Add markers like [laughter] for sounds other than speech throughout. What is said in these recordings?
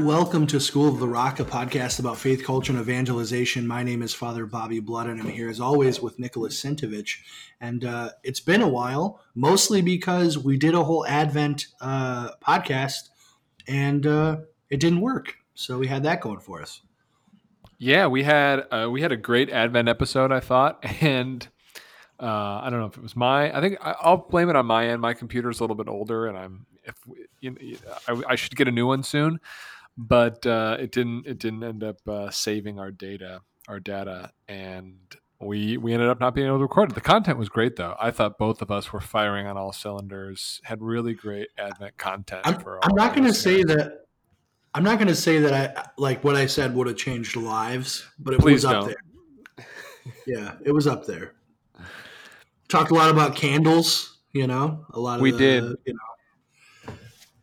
Welcome to School of the Rock, a podcast about faith, culture, and evangelization. My name is Father Bobby Blood, and I'm here as always with Nicholas Sentovich. And uh, it's been a while, mostly because we did a whole Advent uh, podcast and uh, it didn't work. So we had that going for us. Yeah, we had uh, we had a great Advent episode, I thought, [laughs] and uh, I don't know if it was my. I think I'll blame it on my end. My computer's a little bit older, and I'm if you know, I, I should get a new one soon but uh, it didn't it didn't end up uh, saving our data our data and we we ended up not being able to record it. The content was great though. I thought both of us were firing on all cylinders. Had really great Advent content. I'm, I'm not going to say that. I'm not going to say that I like what I said would have changed lives, but it Please was don't. up there. Yeah, it was up there. Talked a lot about candles. You know, a lot of We the, did. You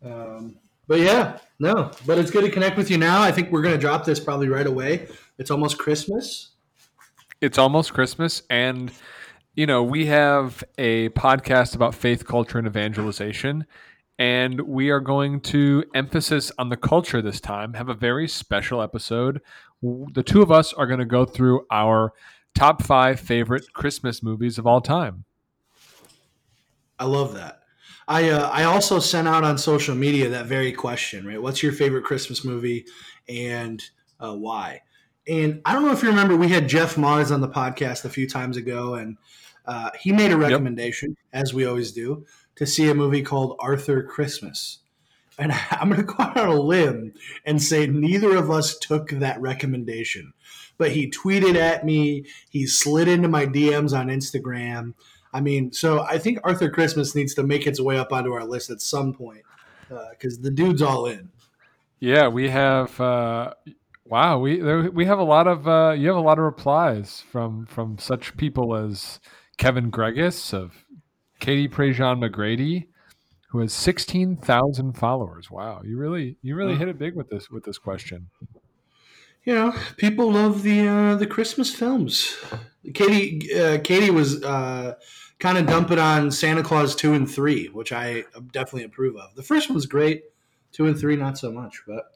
know, um, but yeah, no. But it's good to connect with you now. I think we're going to drop this probably right away. It's almost Christmas. it's almost Christmas, and you know we have a podcast about faith, culture, and evangelization, and we are going to emphasis on the culture this time. Have a very special episode. The two of us are going to go through our top five favorite Christmas movies of all time. I love that. I uh, I also sent out on social media that very question, right? What's your favorite Christmas movie and uh, why? And I don't know if you remember, we had Jeff Mars on the podcast a few times ago, and uh, he made a recommendation, as we always do, to see a movie called Arthur Christmas. And [laughs] I'm going to go out on a limb and say neither of us took that recommendation. But he tweeted at me, he slid into my DMs on Instagram. I mean, so I think Arthur Christmas needs to make its way up onto our list at some point because the dude's all in. Yeah, we have. Uh, wow, we there, we have a lot of uh, you have a lot of replies from from such people as Kevin Gregus of Katie Prejean McGrady, who has sixteen thousand followers. Wow, you really you really hit it big with this with this question. You know, people love the uh, the Christmas films. Katie uh, Katie was uh, kind of dumping on Santa Claus two and three, which I definitely approve of. The first one's great, two and three not so much, but.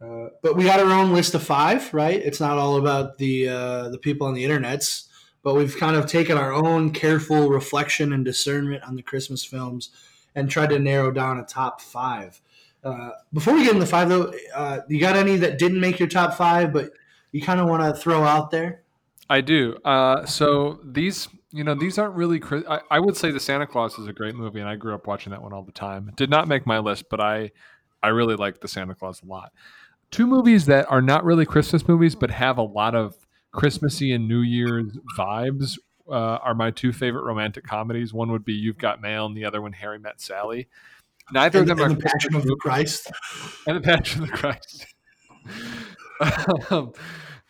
Uh, but we got our own list of five, right? It's not all about the uh, the people on the internets, but we've kind of taken our own careful reflection and discernment on the Christmas films and tried to narrow down a top five. Uh, before we get into five, though, uh, you got any that didn't make your top five, but you kind of want to throw out there? I do. Uh, so these, you know, these aren't really. I, I would say the Santa Claus is a great movie, and I grew up watching that one all the time. Did not make my list, but I, I really like the Santa Claus a lot. Two movies that are not really Christmas movies, but have a lot of Christmassy and New Year's vibes. Uh, are my two favorite romantic comedies. One would be You've Got Mail, and the other one Harry Met Sally. Neither And, of them and are the Passion of the Christ. and the Passion of the Christ. [laughs] um,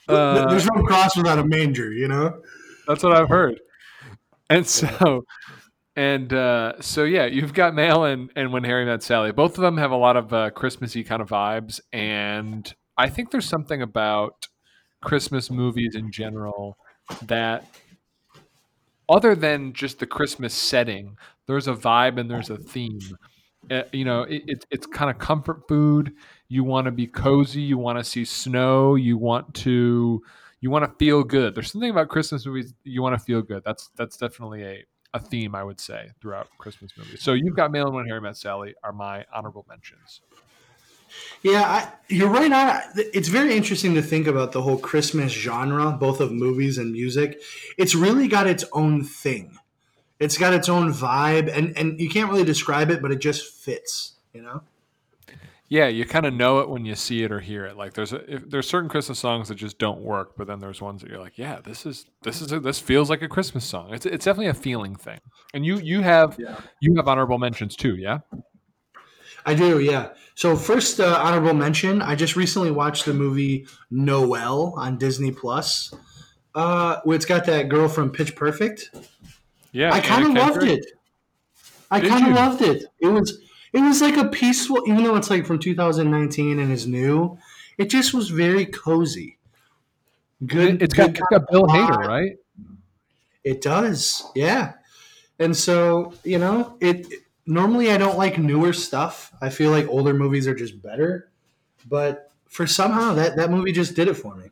uh, There's no cross without a manger, you know. That's what I've heard. And so, and uh, so, yeah, you've got Mail and, and When Harry Met Sally. Both of them have a lot of uh, Christmassy kind of vibes. And I think there's something about Christmas movies in general that, other than just the Christmas setting, there's a vibe and there's a theme. Uh, you know, it, it, it's kind of comfort food. You want to be cozy. You want to see snow. You want to you want to feel good. There's something about Christmas movies you want to feel good. That's that's definitely a, a theme I would say throughout Christmas movies. So you've got Mail and When Harry Met Sally are my honorable mentions. Yeah, I, you're right. On it's very interesting to think about the whole Christmas genre, both of movies and music. It's really got its own thing. It's got its own vibe, and and you can't really describe it, but it just fits. You know. Yeah, you kind of know it when you see it or hear it. Like there's a, if, there's certain Christmas songs that just don't work, but then there's ones that you're like, yeah, this is this is a, this feels like a Christmas song. It's it's definitely a feeling thing. And you you have Yeah. you have honorable mentions too, yeah. I do, yeah. So first uh, honorable mention, I just recently watched the movie Noelle on Disney Plus. Uh, it's got that girl from Pitch Perfect. Yeah, I kind of loved it. I kind of loved it. It was it was like a peaceful, even though it's like from 2019 and is new. It just was very cozy. Good. It's got, good got Bill kind Hader, right? It does, yeah. And so you know, it normally I don't like newer stuff. I feel like older movies are just better. but for somehow that that movie just did it for me.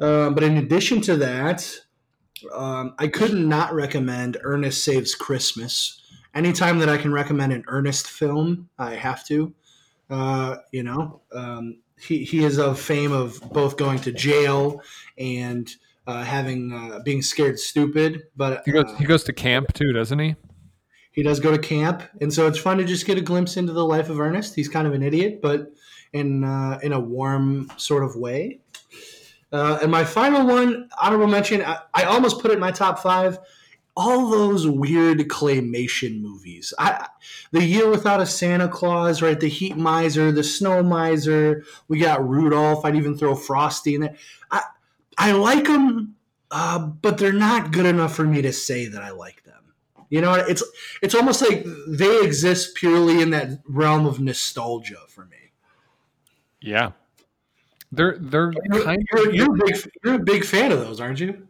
Um, but in addition to that, um, I could not recommend Ernest Saves Christmas. Anytime that I can recommend an Ernest film, I have to. Uh, you know, um, he, he is of fame of both going to jail and uh, having uh, being scared stupid. But He goes uh, he goes to camp too, doesn't he? he does go to camp, and so it's fun to just get a glimpse into the life of Ernest. He's kind of an idiot, but in uh, in a warm sort of way. Uh, and my final one, honorable mention, I, I almost put it in my top five. All those weird claymation movies. I, the Year Without a Santa Claus, right? The Heat Miser, the Snow Miser. We got Rudolph. I'd even throw Frosty in there. I I like them, uh, but they're not good enough for me to say that I like them. You know, it's it's almost like they exist purely in that realm of nostalgia for me. Yeah. They're they're You're, kind you're, of you're a big you're a big fan of those, aren't you?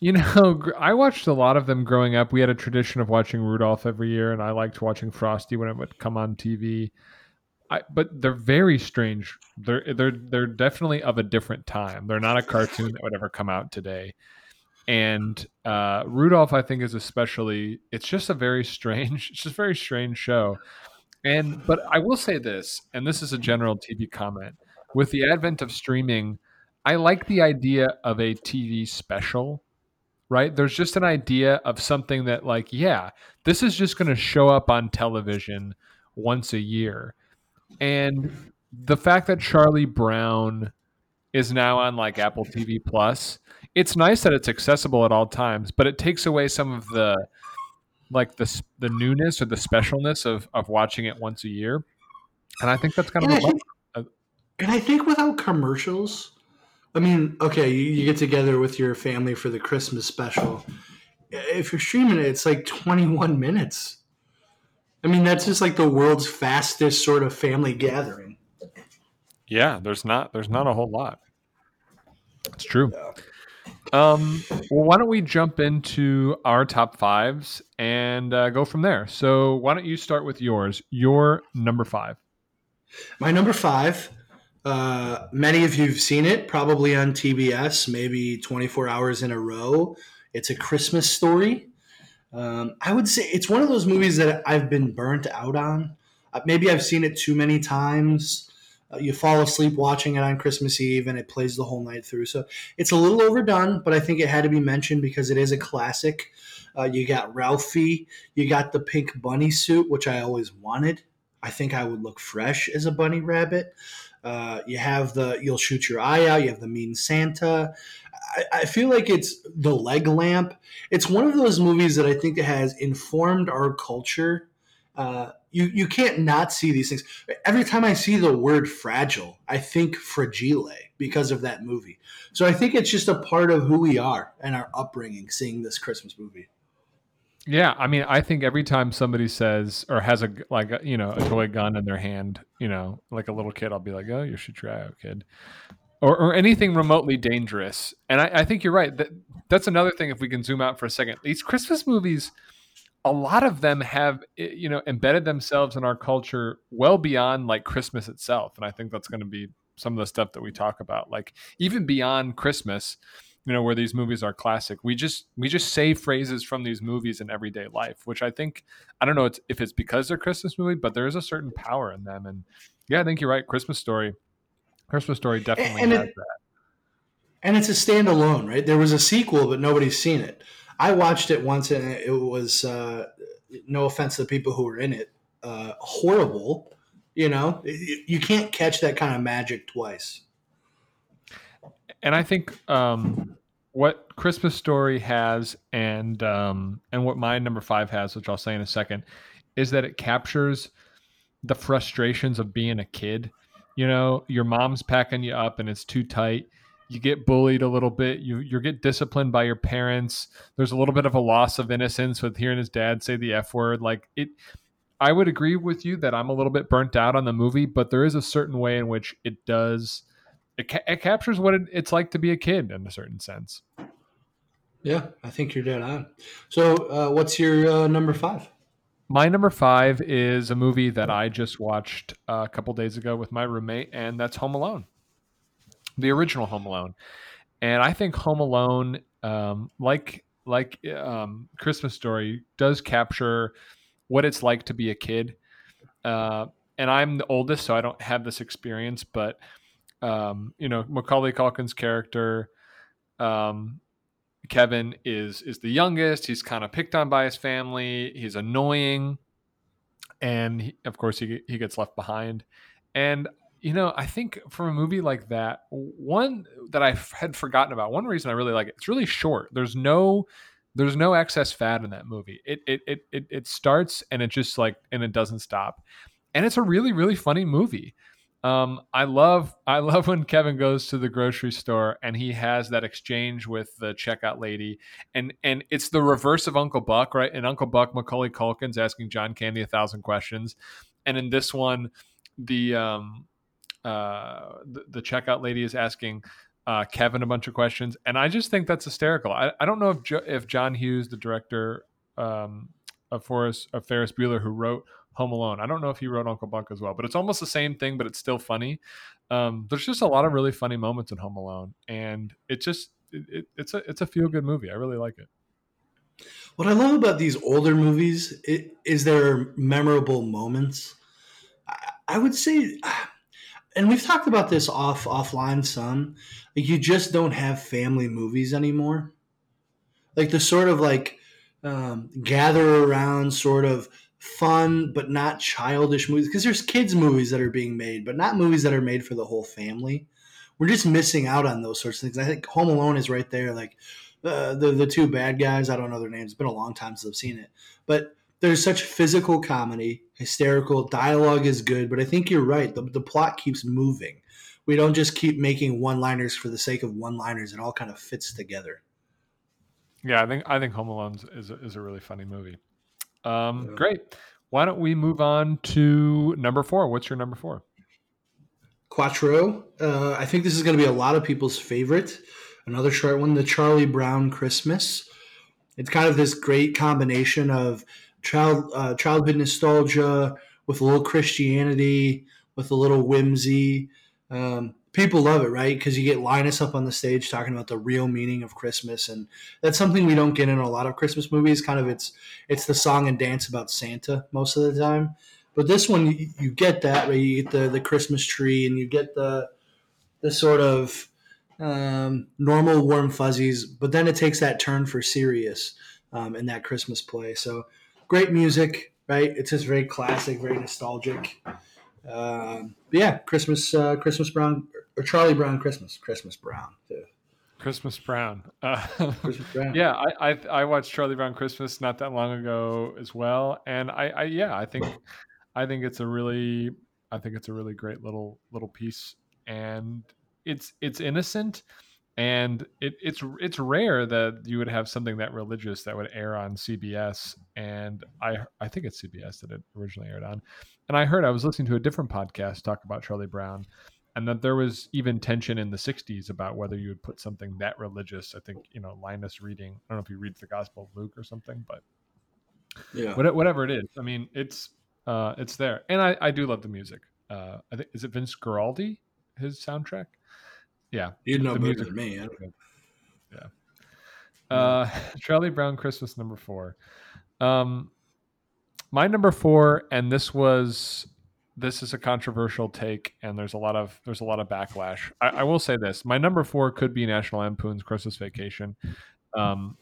You know, [laughs] I watched a lot of them growing up. We had a tradition of watching Rudolph every year, and I liked watching Frosty when it would come on TV. I, but they're very strange. They're they're they're definitely of a different time. They're not a cartoon that would ever come out today. And uh, Rudolph, I think, is especially. It's just a very strange. [laughs] It's just a very strange show. And but I will say this, and this is a general TV comment. With the advent of streaming, I like the idea of a TV special right? There's just an idea of something that, like, yeah, this is just going to show up on television once a year. And the fact that Charlie Brown is now on like Apple TV Plus, it's nice that it's accessible at all times, but it takes away some of the like the the newness or the specialness of of watching it once a year. And I think that's kind of a I, bummer. think, and I think without commercials, I mean, okay, you, you get together with your family for the Christmas special. If you're streaming it, it's like 21 minutes. I mean, that's just like the world's fastest sort of family gathering. Yeah, there's not there's not a whole lot. It's true. Um, well, why don't we jump into our top fives and uh, go from there? So, why don't you start with yours? Your number five. My number five, uh, many of you have seen it, probably on TBS, maybe 24 hours in a row. It's a Christmas story. Um, I would say it's one of those movies that I've been burnt out on. Uh, maybe I've seen it too many times. Uh, you fall asleep watching it on Christmas Eve and it plays the whole night through. So it's a little overdone, but I think it had to be mentioned because it is a classic. Uh, you got Ralphie, you got the pink bunny suit, which I always wanted. I think I would look fresh as a bunny rabbit. Uh, you have the you'll shoot your eye out. You have the mean Santa. I, I feel like it's the leg lamp. It's one of those movies that I think has informed our culture. Uh, you you can't not see these things. Every time I see the word fragile, I think fragile because of that movie. So I think it's just a part of who we are and our upbringing. Seeing this Christmas movie. Yeah, I mean, I think every time somebody says or has a like a, you know a toy gun in their hand, you know, like a little kid, I'll be like, "Oh, you should try out, kid," or or anything remotely dangerous. And I, I think you're right. That that's another thing. If we can zoom out for a second, these Christmas movies, a lot of them have you know embedded themselves in our culture well beyond like Christmas itself. And I think that's going to be some of the stuff that we talk about, like even beyond Christmas you know where these movies are classic we just we just say phrases from these movies in everyday life which i think i don't know it's, if it's because they're christmas movie but there is a certain power in them and yeah i think you're right christmas story christmas story definitely And it- has that and it's a standalone, right? There was a sequel, but nobody's seen it. I watched it once, and it was uh, no offense to the people who were in it, uh, horrible. You know, you you can't catch that kind of magic twice. and i think um what christmas story has and um and what my number five has which i'll say in a second is that it captures the frustrations of being a kid. You know your mom's packing you up and it's too tight. You get bullied a little bit. You you get disciplined by your parents. There's a little bit of a loss of innocence with hearing his dad say the f word. Like it i would agree with you that i'm a little bit burnt out on the movie but there is a certain way in which it does it, ca- it captures what it, it's like to be a kid in a certain sense Yeah, I think you're dead on. So, uh, what's your uh, number five? my number five is a movie that I just watched a couple days ago with my roommate, and that's Home Alone, the original Home Alone. And I think Home Alone, um, like like um, Christmas Story, does capture what it's like to be a kid. Uh, and I'm the oldest, so I don't have this experience, but um, you know, Macaulay Culkin's character, um, Kevin is is the youngest. He's kind of picked on by his family. He's annoying, and he, of course he he gets left behind. And you know, I think for a movie like that, one that I had forgotten about, one reason I really like it, it's really short. There's no there's no excess fat in that movie. It it it it, it starts and it just like and it doesn't stop. And it's a really really funny movie. Um, I love [laughs] I love when Kevin goes to the grocery store and he has that exchange with the checkout lady, and and it's the reverse of Uncle Buck, right? And Uncle Buck, Macaulay Culkin's asking John Candy a thousand questions, and in this one, the um, uh, the, the checkout lady is asking uh, Kevin a bunch of questions, and I just think that's hysterical. I, I don't know if jo- if John Hughes, the director um, of Forrest of Ferris Bueller, who wrote Home Alone. I don't know if he wrote Uncle Buck as well, but it's almost the same thing, but it's still funny. Um, there's just a lot of really funny moments in Home Alone, and it just it, it, it's a it's a feel good movie. I really like it. What I love about these older movies is their memorable moments. I, I would say, [sighs] and we've talked about this off offline some. Like you just don't have family movies anymore. Like the sort of like um, gather around sort of fun but not childish movies because there's kids movies that are being made but not movies that are made for the whole family. We're just missing out on those sorts of things. I think home alone is right there like uh, the the two bad guys i don't know their names it's been a long time since i've seen it. But there's such physical comedy hysterical dialogue is good but i think you're right the, the plot keeps moving. We don't just keep making one liners for the sake of one liners it all kind of fits together. Yeah i think i think home alone is is a really funny movie um, yeah. Great. Why don't we move on to number four? What's your number four? Quattro. Uh, I think this is going to be a lot of people's favorite. Another short one, the Charlie Brown Christmas. It's kind of this great combination of child uh, childhood nostalgia with a little Christianity, with a little whimsy. Um, people love it, right? Because you get Linus up on the stage talking about the real meaning of Christmas, and that's something we don't get in a lot of Christmas movies. Kind of, it's it's the song and dance about Santa most of the time, but this one you, you get that, right? You get the the Christmas tree, and you get the the sort of um, normal warm fuzzies, but then it takes that turn for serious um, in that Christmas play. So great music, right? It's just very classic, very nostalgic. Um, yeah, Christmas, uh, Christmas Brown or Charlie Brown Christmas, Christmas Brown. Too. Christmas Brown. [laughs] Uh, Christmas Brown. Yeah, I, I, I watched Charlie Brown Christmas not that long ago as well, and I, I yeah I think I think it's a really I think it's a really great little little piece, and it's it's innocent, and it, it's it's rare that you would have something that religious that would air on CBS, and I I think it's CBS that it originally aired on, and I heard I was listening to a different podcast talk about Charlie Brown and that there was even tension in the 60s about whether you would put something that religious. I think you know linus reading i don't know if he reads the gospel of luke or something but yeah. whatever it is i mean it's uh it's there. And i i do love the music. Uh i think is it vince guaraldi his soundtrack? Yeah. You know the better music. than me yeah. Uh [laughs] charlie brown christmas number four. Um my number four and this was this is a controversial take and there's a lot of there's a lot of backlash. I, I, will say this. My number four could be national lampoon's christmas vacation um,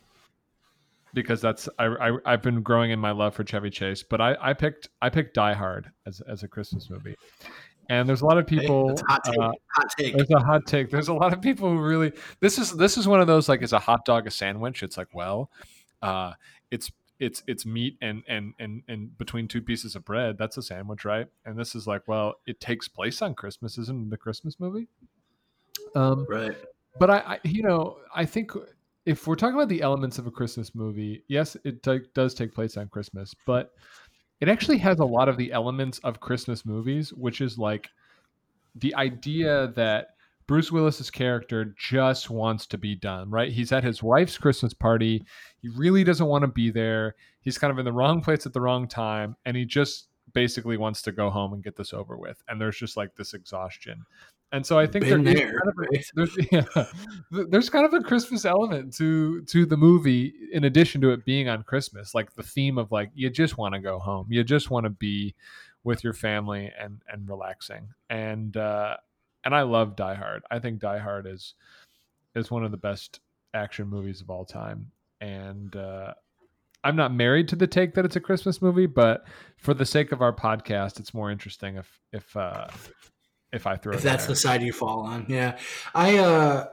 because that's I, I have been growing in my love for chevy chase but i i picked i picked die hard as, as a christmas movie. And there's a lot of people hot, take. Uh, hot take. there's a hot take. There's a lot of people who really this is this is one of those like is a hot dog a sandwich? It's like well uh it's it's it's meat and and and and between two pieces of bread that's a sandwich right? And this is like well it takes place on christmas isn't the christmas movie? Um right. but I, I, you know i think if we're talking about the elements of a christmas movie yes it t- does take place on christmas but it actually has a lot of the elements of christmas movies which is like the idea that Bruce Willis's character just wants to be done, right? He's at his wife's Christmas party. He really doesn't want to be there. He's kind of in the wrong place at the wrong time, and he just basically wants to go home and get this over with. And there's just like this exhaustion. And so I think there there, kind of a, there's, [laughs] yeah, there's kind of a Christmas element to to the movie, in addition to it being on Christmas, like the theme of like you just want to go home, you just want to be with your family and and relaxing. And uh, and I love Die Hard. I think Die Hard is is one of the best action movies of all time. And uh, I'm not married to the take that it's a Christmas movie, but for the sake of our podcast, it's more interesting if if uh, if I throw if that's there. the side you fall on. Yeah, I uh,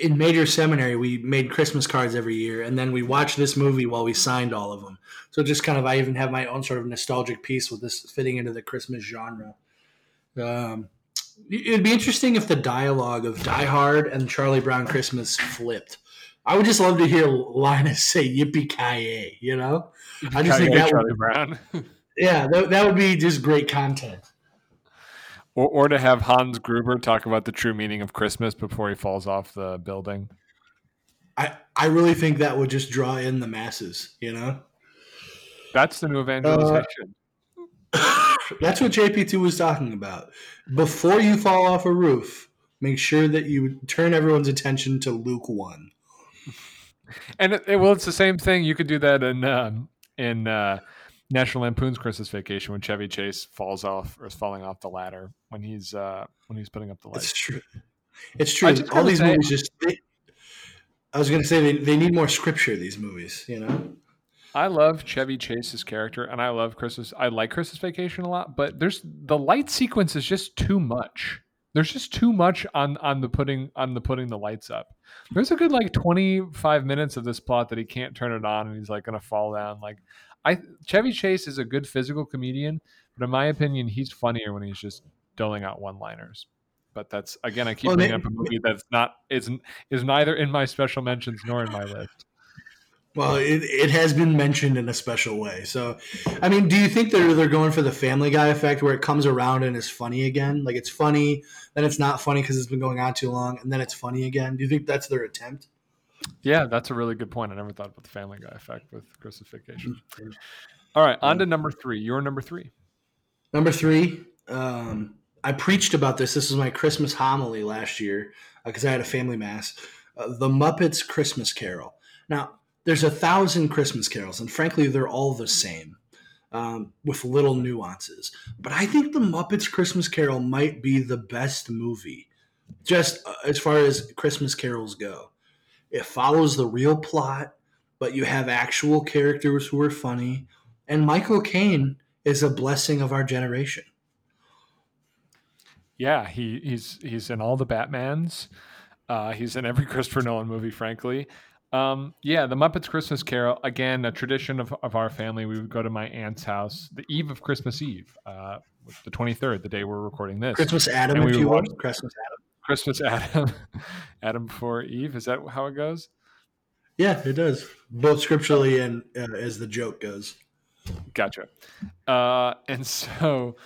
in major seminary we made Christmas cards every year, and then we watched this movie while we signed all of them. So just kind of, I even have my own sort of nostalgic piece with this fitting into the Christmas genre. Um, it'd be interesting if the dialogue of Die Hard and Charlie Brown Christmas flipped. I would just love to hear Linus say "Yippee ki You know, I just think that Charlie would, Brown. [laughs] yeah, that, that would be just great content. Or, or to have Hans Gruber talk about the true meaning of Christmas before he falls off the building. I, I really think that would just draw in the masses, you know? That's the new evangelization. Uh, [gasps] that's what JP2 was talking about. Before you fall off a roof, make sure that you turn everyone's attention to Luke 1. And it, well, it's the same thing. You could do that in um, in uh, National Lampoon's Christmas Vacation when Chevy Chase falls off or is falling off the ladder when he's uh, when he's putting up the lights. It's true. It's true. All these say, movies just. They, I was going to say they, they need more scripture. These movies, you know. I love Chevy Chase's character, and I love Christmas. I like Christmas Vacation a lot, but there's the light sequence is just too much. There's just too much on on the putting on the putting the lights up. There's a good like 25 minutes of this plot that he can't turn it on, and he's like going to fall down. Like I Chevy Chase is a good physical comedian, but in my opinion, he's funnier when he's just doling out one-liners. But that's again, I keep well, bringing up a movie that's not isn't is neither in my special mentions nor in my list. Well, it, it has been mentioned in a special way. So, I mean, do you think they're they're going for the Family Guy effect, where it comes around and is funny again? Like it's funny, then it's not funny because it's been going on too long, and then it's funny again. Do you think that's their attempt? Yeah, that's a really good point. I never thought about the Family Guy effect with. Mm-hmm. All right, on to number three. Your number three. Number three. Um, I preached about this. This was my Christmas homily last year because uh, I had a family mass. Uh, the Muppets Christmas Carol. Now, there's a thousand Christmas carols, and frankly, they're all the same. Um, with little nuances. But I think The Muppets Christmas Carol might be the best movie, just uh, as far as Christmas carols go. It follows the real plot, but you have actual characters who are funny. And Michael Caine is a blessing of our generation. Yeah, he, he's he's in all the Batmans. Uh, he's in every [laughs] Christopher Nolan movie, frankly. Um, yeah, the Muppets Christmas Carol, again, a tradition of, of our family. We would go to my aunt's house the eve of Christmas Eve, uh, the 23rd, the day we're recording this. Christmas Adam, if you watch Christmas Adam. Christmas Adam, [laughs] Adam before Eve. Is that how it goes? Yeah, it does. Both scripturally and uh, as the joke goes. Gotcha. Uh, and so,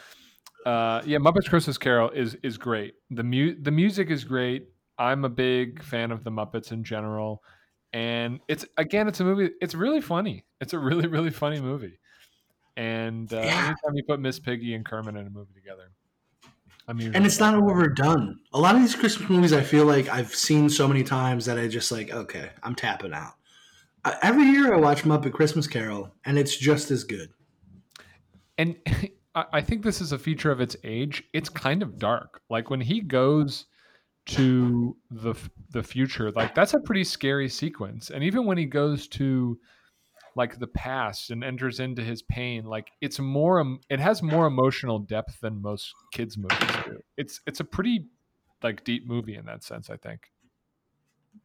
uh, yeah, Muppets Christmas Carol is is great. The mu- the music is great. I'm a big fan of the Muppets in general, and it's again, it's a movie. It's really funny. It's a really really funny movie. And uh, yeah. anytime you put Miss Piggy and Kermit in a movie together, I mean, and it's not overdone. A lot of these Christmas movies, I feel like I've seen so many times that I just like, okay, I'm tapping out. every year I watch Muppet Christmas Carol, and it's just as good. And [laughs] I think this is a feature of its age. It's kind of dark. Like when he goes to the the future, like that's a pretty scary sequence. And even when he goes to like the past and enters into his pain like it's more it has more emotional depth than most kids movies do. It's it's a pretty like deep movie in that sense i think.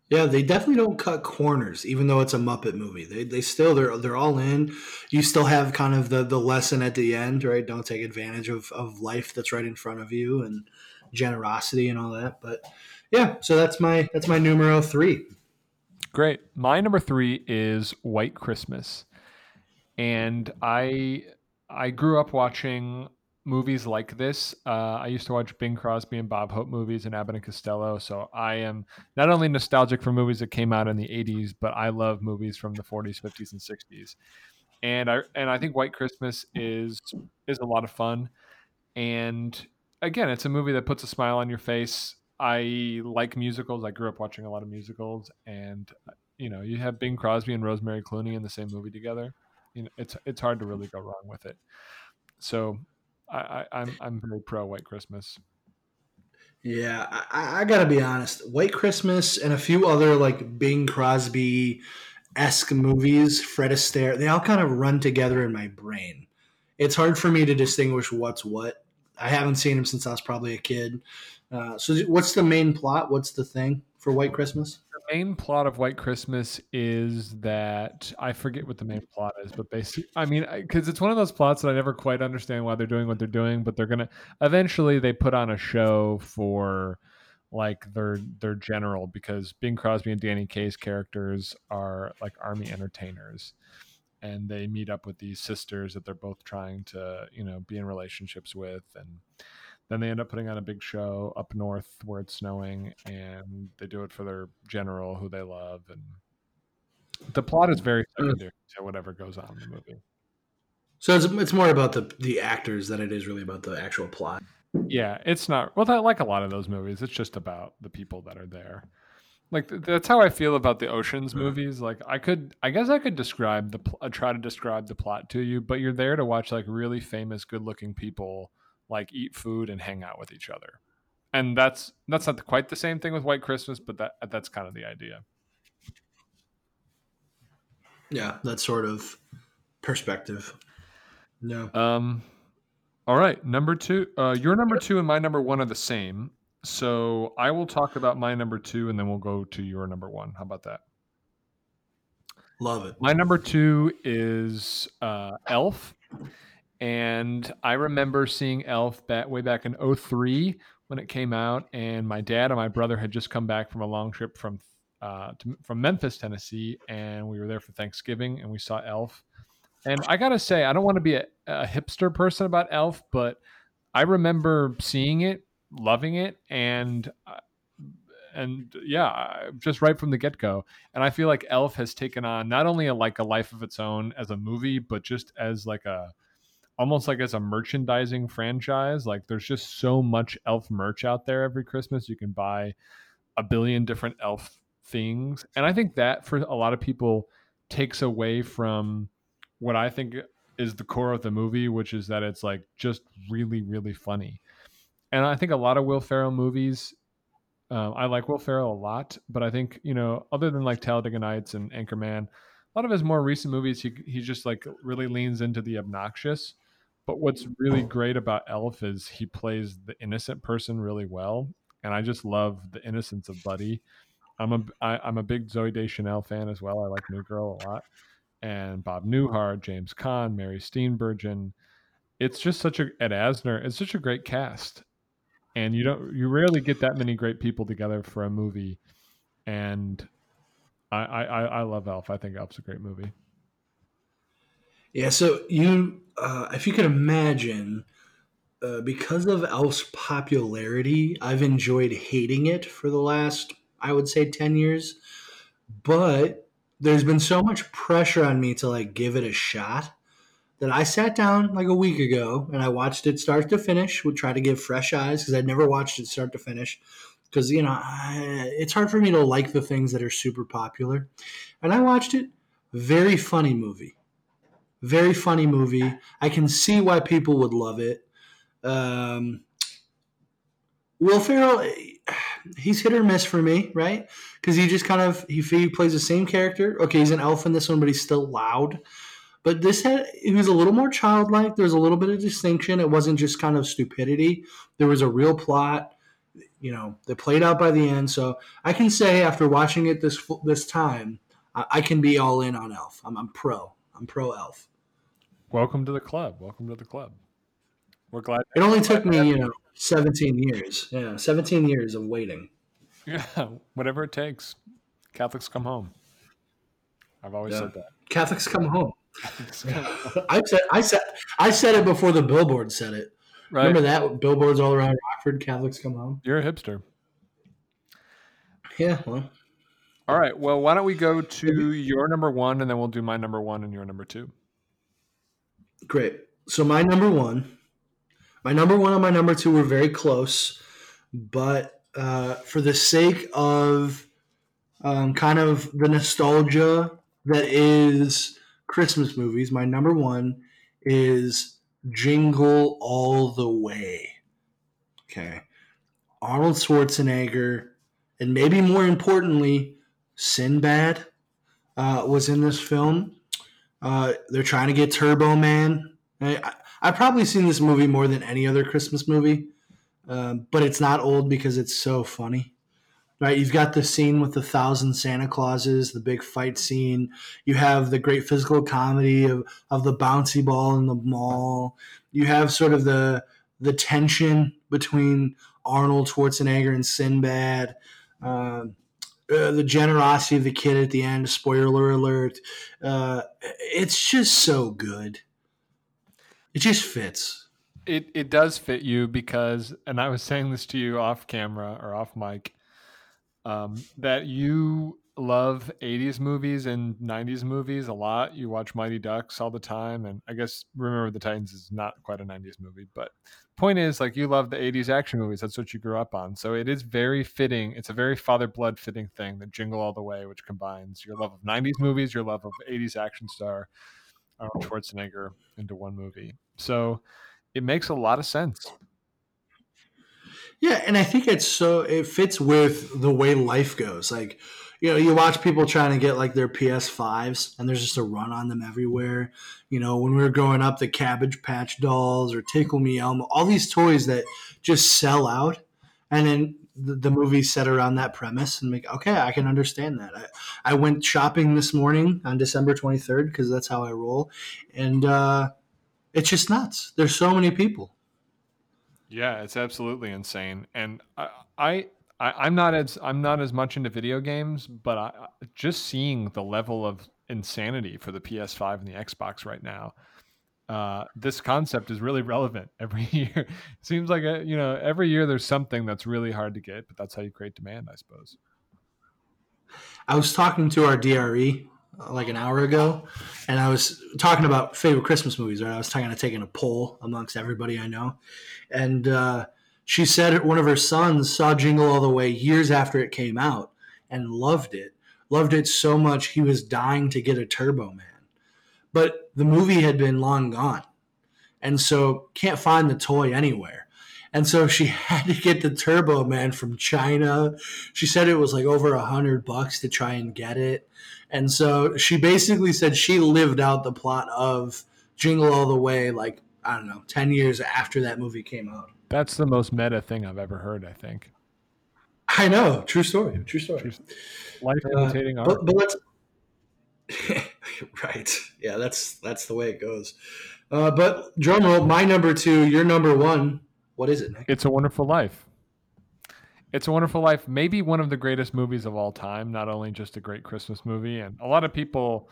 Yeah they definitely don't cut corners even though it's a muppet movie. They, they still they're they're all in. You still have kind of the the lesson at the end right? Don't take advantage of of life that's right in front of you and generosity and all that but yeah so that's my that's my numero three Great. My number three is White Christmas, and I I grew up watching movies like this. Uh, I used to watch Bing Crosby and Bob Hope movies and Abbott and Costello, so I am not only nostalgic for movies that came out in the '80s, but I love movies from the '40s, '50s, and '60s. And I and I think White Christmas is is a lot of fun. And again, it's a movie that puts a smile on your face. I like musicals. I grew up watching a lot of musicals, and uh, you know, you have Bing Crosby and Rosemary Clooney in the same movie together. You know, it's it's hard to really go wrong with it. So I, I, am I'm very pro White Christmas. Yeah, I, I, gotta be honest. White Christmas and a few other like Bing Crosby esque movies, Fred Astaire, they all kind of run together in my brain. It's hard for me to distinguish what's what. I haven't seen him since I was probably a kid. Uh, so, what's the main plot? What's the thing for White Christmas? The main plot of White Christmas is that I forget what the main plot is, but basically, I mean, because it's one of those plots that I never quite understand why they're doing what they're doing, but they're gonna eventually they put on a show for like their their general because Bing Crosby and Danny Kaye's characters are like army entertainers and they meet up with these sisters that they're both trying to you know be in relationships with and then they end up putting on a big show up north where it's snowing, and they do it for their general who they love. And the plot is very mm. secondary to whatever goes on in the movie. So it's, it's more about the the actors than it is really about the actual plot. Yeah, it's not well. That, like a lot of those movies, it's just about the people that are there. Like that's how I feel about the Ocean's movies. Like I could, I guess I could describe the uh, try to describe the plot to you, but you're there to watch like really famous, good-looking people like eat food and hang out with each other. And that's that's not quite the same thing with White Christmas, but that that's kind of the idea. Yeah, that sort of perspective. No. Um all right, number 2. Uh your number 2 and my number 1 are the same. So I will talk about my number 2 and then we'll go to your number 1. How about that? Love it. My number 2 is uh Elf and I remember seeing Elf back way back in 03 when it came out, and my dad and my brother had just come back from a long trip from uh, to, from Memphis, Tennessee, and we were there for Thanksgiving, and we saw Elf. And I gotta say, I don't want to be a, a hipster person about Elf, but I remember seeing it, loving it, and uh, and yeah, just right from the get go. And I feel like Elf has taken on not only a, like a life of its own as a movie, but just as like a almost like as a merchandising franchise. Like there's just so much elf merch out there every Christmas. You can buy a billion different elf things. And I think that for a lot of people takes away from what I think is the core of the movie, which is that it's like just really, really funny. And I think a lot of Will Ferrell movies, um, I like Will Ferrell a lot, but I think, you know, other than like Talladega Nights and Anchorman, a lot of his more recent movies, he, he just like really leans into the obnoxious. But what's really great about Elf is he plays the innocent person really well, and I just love the innocence of Buddy. I'm a I, I'm a big Zooey Deschanel fan as well. I like New Girl a lot, and Bob Newhart, James Caan, Mary Steenburgen. It's just such a Ed Asner. It's such a great cast, and you don't you rarely get that many great people together for a movie. And I I, I love Elf. I think Elf's a great movie. Yeah, so you, uh, if you could imagine, uh, because of Elf's popularity, I've enjoyed hating it for the last, I would say, 10 years. But there's been so much pressure on me to like give it a shot that I sat down like a week ago and I watched it start to finish. Would try to give fresh eyes because I'd never watched it start to finish. Because you know, I, it's hard for me to like the things that are super popular. And I watched it. Very funny movie very funny movie. I can see why people would love it. Um, Will Ferrell, he's hit or miss for me, right? Because he just kind of he, he plays the same character. Okay, he's an elf in this one, but he's still loud. But this had he was a little more childlike. There was a little bit of distinction. It wasn't just kind of stupidity. There was a real plot, you know, that played out by the end. So I can say after watching it this this time, I, I can be all in on Elf. I'm, I'm pro. I'm pro Elf. Welcome to the club. Welcome to the club. We're glad. It only took me, you know, 17 years. Yeah, 17 years of waiting. Yeah, [laughs] whatever it takes. Catholics come home. I've always yeah. said that. Catholics come home. [laughs] [laughs] I said I said I said it before the billboard said it. Right. Remember that billboards all around Rockford? Catholics come home. You're a hipster. Yeah, well, All right. Well, why don't we go to your number one, and then we'll do my number one and your number two. great. So my number one, my number one and my number two were very close, but uh, for the sake of um, kind of the nostalgia that is Christmas movies, my number one is Jingle All the Way. Okay. Arnold Schwarzenegger, and maybe more importantly, Sinbad uh, was in this film. Uh, they're trying to get Turbo Man. I, I've probably seen this movie more than any other Christmas movie, um, but it's not old because it's so funny. Right, you've got the scene with the thousand Santa Clauses, the big fight scene. You have the great physical comedy of, of the bouncy ball in the mall. You have sort of the the tension between Arnold Schwarzenegger and Sinbad. Um, uh, the generosity of the kid at the end. Spoiler alert! Uh, it's just so good. It just fits. It it does fit you because, and I was saying this to you off camera or off mic, um, that you love 80s movies and 90s movies a lot. You watch Mighty Ducks all the time, and I guess Remember the Titans is not quite a 90s movie, but point is like you love the 80s action movies. That's what you grew up on. So it is very fitting. It's a very father blood fitting thing that Jingle All the Way, which combines your love of 90s movies, your love of 80s action star Arnold Schwarzenegger into one movie. So it makes a lot of sense. Yeah, and I think it's so it fits with the way life goes. Like, you know, you watch people trying to get like their PS5s and there's just a run on them everywhere. You know, when we were growing up, the Cabbage Patch dolls or Tickle Me Elmo, all these toys that just sell out. And then the, the movie set around that premise and make, okay, I can understand that. I, I went shopping this morning on December 23rd because that's how I roll. And uh, it's just nuts. There's so many people. Yeah, it's absolutely insane. And I, I, I am not as I'm not as much into video games, but I, just seeing the level of insanity for the PS5 and the Xbox right now, uh, this concept is really [laughs] relevant every [laughs] year. seems like a, you know every year there's something that's really hard to get, but that's how you create demand, I suppose. I was talking to our DRE uh, like an hour ago, and I was talking about favorite Christmas movies. Right, I was kind of taking a poll amongst everybody I know, and uh, she said one of her sons saw Jingle All the Way years after it came out and loved it. Loved it so much he was dying to get a Turbo Man, but the movie had been long gone, and so can't find the toy anywhere. And so she [laughs] had to get the Turbo Man from China. She said it was like over a hundred bucks to try and get it. And so she basically said she lived out the plot of Jingle All the Way, like, I don't know, 10 years after that movie came out. That's the most meta thing I've ever heard, I think. I know. True story. True story. Life imitating uh, art. But, but let's. [laughs] right. Yeah, that's that's the way it goes. Uh, but drum roll, my number two, your number one. What is it, Nick? It's a Wonderful Life. It's a Wonderful Life, maybe one of the greatest movies of all time, not only just a great Christmas movie. And a lot of people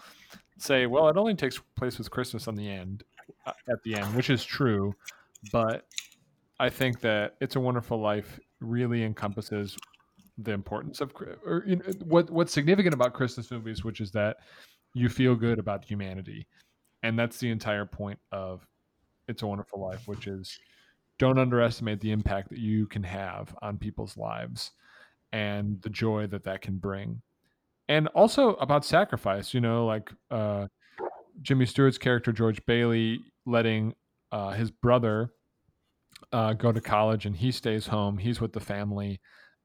say, well, it only takes place with Christmas on the end, uh, at the end, which is true. But I think that It's a Wonderful Life really encompasses the importance of or you know, what what's significant about Christmas movies, which is that you feel good about humanity, and that's the entire point of It's a Wonderful Life, which is don't underestimate the impact that you can have on people's lives and the joy that that can bring. And also about sacrifice you know like uh, jimmy stewart's character george bailey letting uh, his brother uh, go to college and he stays home he's with the family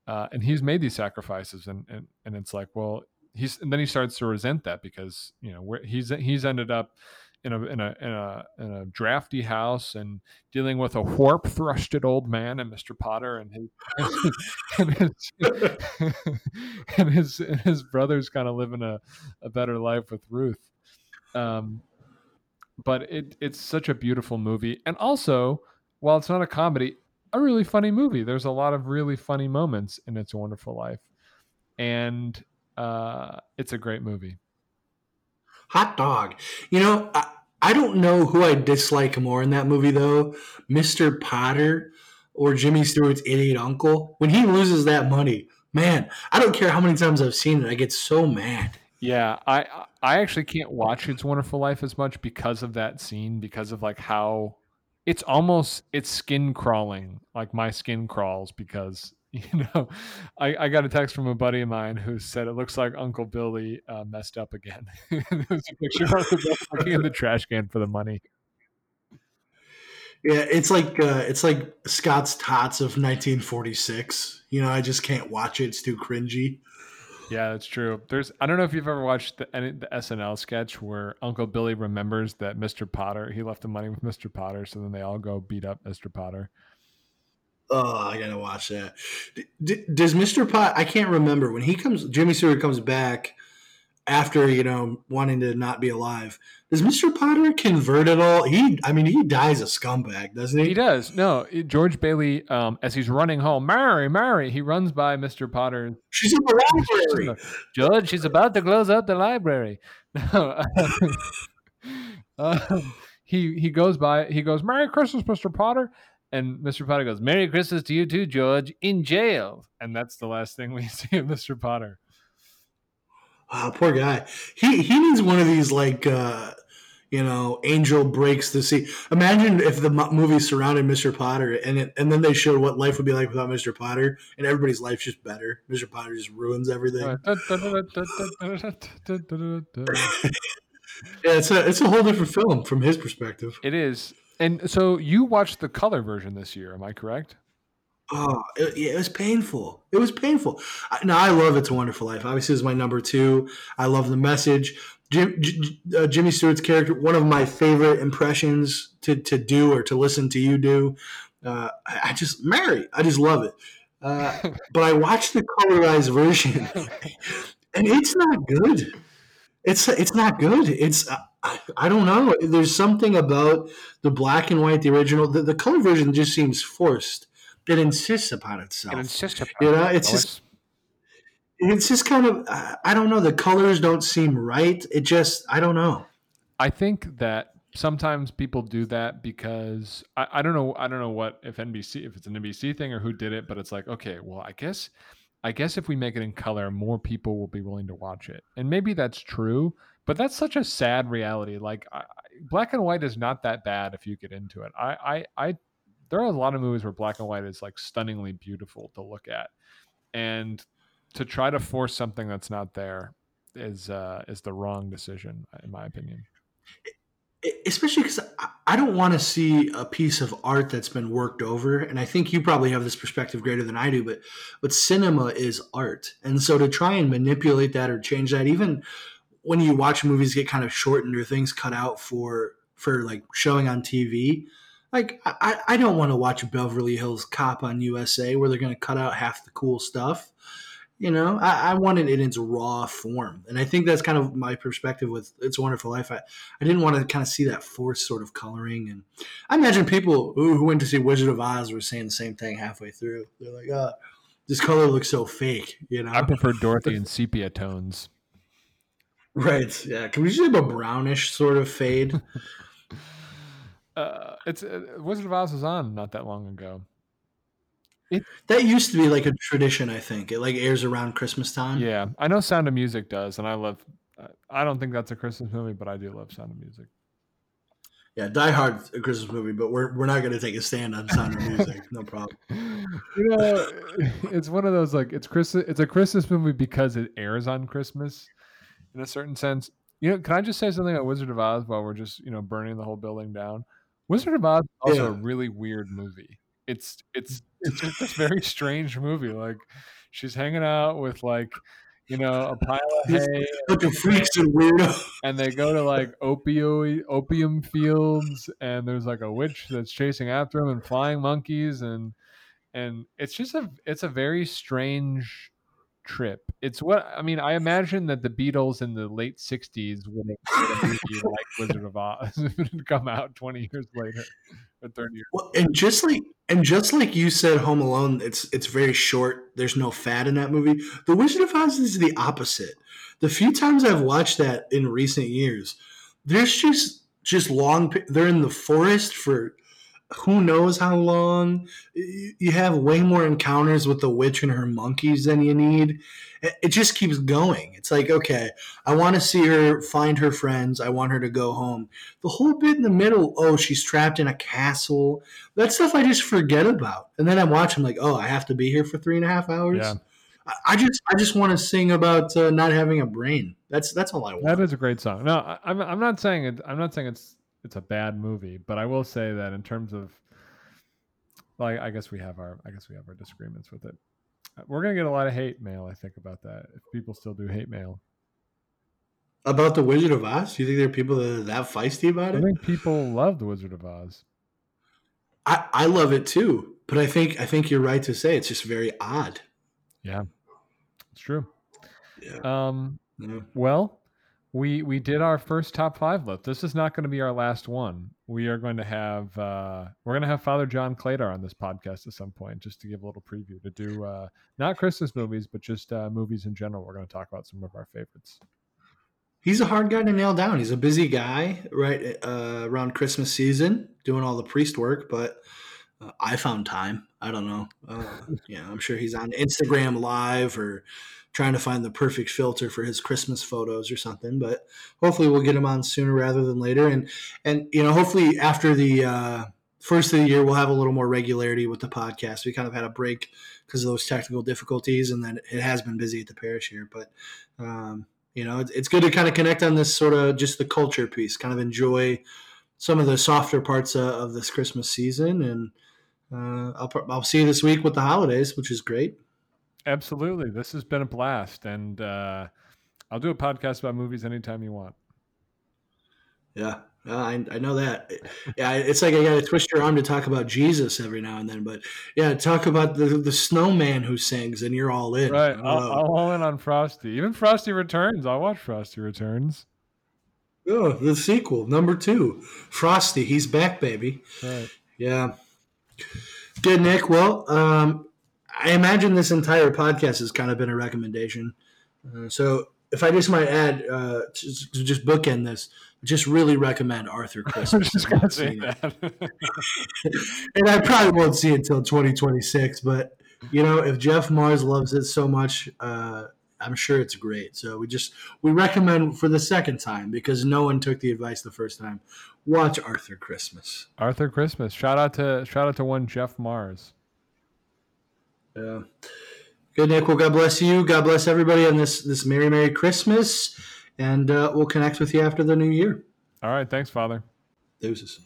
uh, and he's made these sacrifices and, and and it's like well he's and then he starts to resent that because you know where he's he's ended up in a in a in a in a drafty house and dealing with a warp thrusted old man and Mr. Potter and his [laughs] and his, [laughs] and his, and his brothers kind of living a, a better life with Ruth. Um, but it it's such a beautiful movie, and also while it's not a comedy, a really funny movie. There's a lot of really funny moments in It's a Wonderful Life, and uh, it's a great movie. Hot dog. You know, I don't know who I dislike more in that movie though, Mr. Potter or Jimmy Stewart's idiot uncle. When he loses that money, man, I don't care how many times I've seen it, I get so mad. Yeah, I I actually can't watch It's Wonderful Life as much because of that scene, because of like how it's almost it's skin crawling. Like my skin crawls because [laughs] you know I, I got a text from a buddy of mine who said it looks like Uncle Billy uh, messed up again. [laughs] There's a picture of Billy looking [laughs] in the trash can for the money. Yeah, it's like uh, it's like Scott's Tots of 1946. You know, I just can't watch it; it's too cringy. Yeah, that's true. There's I don't know if you've ever watched the, the SNL sketch where Uncle Billy remembers that Mr. Potter he left the money with Mr. Potter, so then they all go beat up Mr. Potter. Oh, I gotta watch that. D- d- does Mr. Pot? I can't remember when he comes. Jimmy Stewart comes back after you know wanting to not be alive. Does Mr. Potter convert at all? He, I mean, he dies a scumbag, doesn't he? He does. No, George Bailey, um, as he's running home, Mary, Mary, he runs by Mr. Potter. She's in the library. George, she's about to close out the library. No, [laughs] uh, he he goes by. He goes, Merry Christmas, Mr. Potter. And Mr. Potter goes, Merry Christmas to you too, George, in jail. And that's the last thing we see of Mr. Potter. Wow, poor guy. He he needs one of these like uh, you know angel breaks the sea. Imagine if the movie surrounded Mr. Potter and it, and then they showed what life would be like without Mr. Potter, and everybody's life's just better. Mr. Potter just ruins everything. yeah, it's a it's a whole different film from his perspective. It is. And so you watched the color version this year, am I correct? Oh, it, it, was painful. It was painful. Now I love "It's a Wonderful Life." Obviously, it's my number two. I love the message. Jim, uh, Jimmy Stewart's character, one of my favorite impressions to, to do or to listen to you do. Uh, I, I, just Mary. I just love it. Uh, [laughs] but I watched the colorized version, [laughs] and it's not good. It's it's not good. It's I, I, don't know. There's something about the black and white, the original. The, the color version just seems forced it insists upon itself. It insists upon you know, it's just it's just kind of I don't know. The colors don't seem right. It just I don't know. I think that sometimes people do that because I, I don't know I don't know what if NBC if it's an NBC thing or who did it, but it's like okay, well I guess I guess if we make it in color, more people will be willing to watch it, and maybe that's true. But that's such a sad reality. Like I, black and white is not that bad if you get into it. I I, I there are a lot of movies where black and white is like stunningly beautiful to look at, and to try to force something that's not there is uh, is the wrong decision, in my opinion. Especially because I don't want to see a piece of art that's been worked over, and I think you probably have this perspective greater than I do. But but cinema is art, and so to try and manipulate that or change that, even when you watch movies get kind of shortened or things cut out for for like showing on TV, like I, I don't want to watch Beverly Hills Cop on USA where they're going to cut out half the cool stuff. You know, I, I wanted it in its raw form, and I think that's kind of my perspective with "It's a Wonderful Life." I, I didn't want to kind of see that forced sort of coloring, and I imagine people who, who went to see Wizard of Oz were saying the same thing halfway through. They're like, "Oh, this color looks so fake," you know. I prefer Dorothy [laughs] in sepia tones. Right. Yeah. Can we just have a brownish sort of fade? [laughs] uh, it's uh, Wizard of Oz was on not that long ago. It, that used to be like a tradition, I think. It like airs around Christmas time. Yeah, I know Sound of Music does, and I love. I don't think that's a Christmas movie, but I do love Sound of Music. Yeah, Die Hard a Christmas movie, but we're we're not going to take a stand on Sound of Music. no problem. [laughs] You know, it's one of those like it's Christmas. It's a Christmas movie because it airs on Christmas, in a certain sense. You know, can I just say something about Wizard of Oz while we're just you know burning the whole building down? Wizard of Oz is also yeah. a really weird movie. It's it's [laughs] it's just this very strange movie. Like she's hanging out with like you know a pile of hay, like a freaks and weirdo, and they go to like opioid opium fields, and there's like a witch that's chasing after them, and flying monkeys, and and it's just a it's a very strange trip. It's what I mean. I imagine that the Beatles in the late '60s would have [laughs] like Wizard of Oz [laughs] come out 20 years later or 30 years. Well, and just like and just like you said, Home Alone, it's it's very short. There's no fat in that movie. The Wizard of Oz is the opposite. The few times I've watched that in recent years, there's just just long. They're in the forest for who knows how long. You have way more encounters with the witch and her monkeys than you need. It just keeps going. It's like, okay, I want to see her find her friends. I want her to go home. The whole bit in the middle, oh, she's trapped in a castle. That stuff I just forget about. And then I watch, I'm like, oh, I have to be here for three and a half hours. Yeah. I just I just want to sing about uh, not having a brain. That's that's all I want. That is a great song. No, I, I'm I'm not saying it. I'm not saying it's it's a bad movie, but I will say that in terms of, well, I, I guess we have our I guess we have our disagreements with it. Uh, we're gonna get a lot of hate mail, I think, about that. If people still do hate mail about the Wizard of Oz, do you think there are people that are that feisty about it? I think people love the Wizard of Oz. I I love it too, but I think I think you're right to say it's just very odd. Yeah, it's true. Yeah. Um. Yeah. Well, we we did our first top five list. This is not going to be our last one. We are going to have uh, we're going to have Father John Cladar on this podcast at some point, just to give a little preview to do uh, not Christmas movies, but just uh, movies in general. We're going to talk about some of our favorites. He's a hard guy to nail down. He's a busy guy, right uh, around Christmas season, doing all the priest work. But uh, I found time. I don't know. Uh, [laughs] yeah, I'm sure he's on Instagram Live or trying to find the perfect filter for his Christmas photos or something. But hopefully, we'll get him on sooner rather than later. And and you know, hopefully after the uh, first of the year, we'll have a little more regularity with the podcast. We kind of had a break because of those technical difficulties, and then it has been busy at the parish here. But um, you know, it's, good to kind of connect on this sort of just the culture piece, kind of enjoy some of the softer parts uh, of this Christmas season and. Uh, I'll, I'll see you this week with the holidays, which is great. Absolutely. This has been a blast. And uh, I'll do a podcast about movies anytime you want. Yeah, I, I know that. Yeah, it's like I got to twist your arm to talk about Jesus every now and then. But yeah, talk about the the snowman who sings, and you're all in. Right, I'll, I'll all in on Frosty. Even Frosty Returns. I'll watch Frosty Returns. Oh, the sequel, number two, Frosty. He's back, baby. Right. Yeah. Good, Nick. Well, um, I imagine this entire podcast has kind of been a recommendation. Uh, so if I just might add, uh, just, just bookend this, just really recommend Arthur [laughs] Christmas. I just say that. [laughs] and I probably won't see it until 2026, but you know, if Jeff Mars loves it so much, uh, I'm sure it's great. So we just we recommend for the second time because no one took the advice the first time. Watch Arthur Christmas. Arthur Christmas. Shout out to shout out to one Jeff Mars. Yeah. Good, Nick. Well, God bless you. God bless everybody on this this Merry Merry Christmas, and uh, we'll connect with you after the new year. All right. Thanks, Father. Deuces.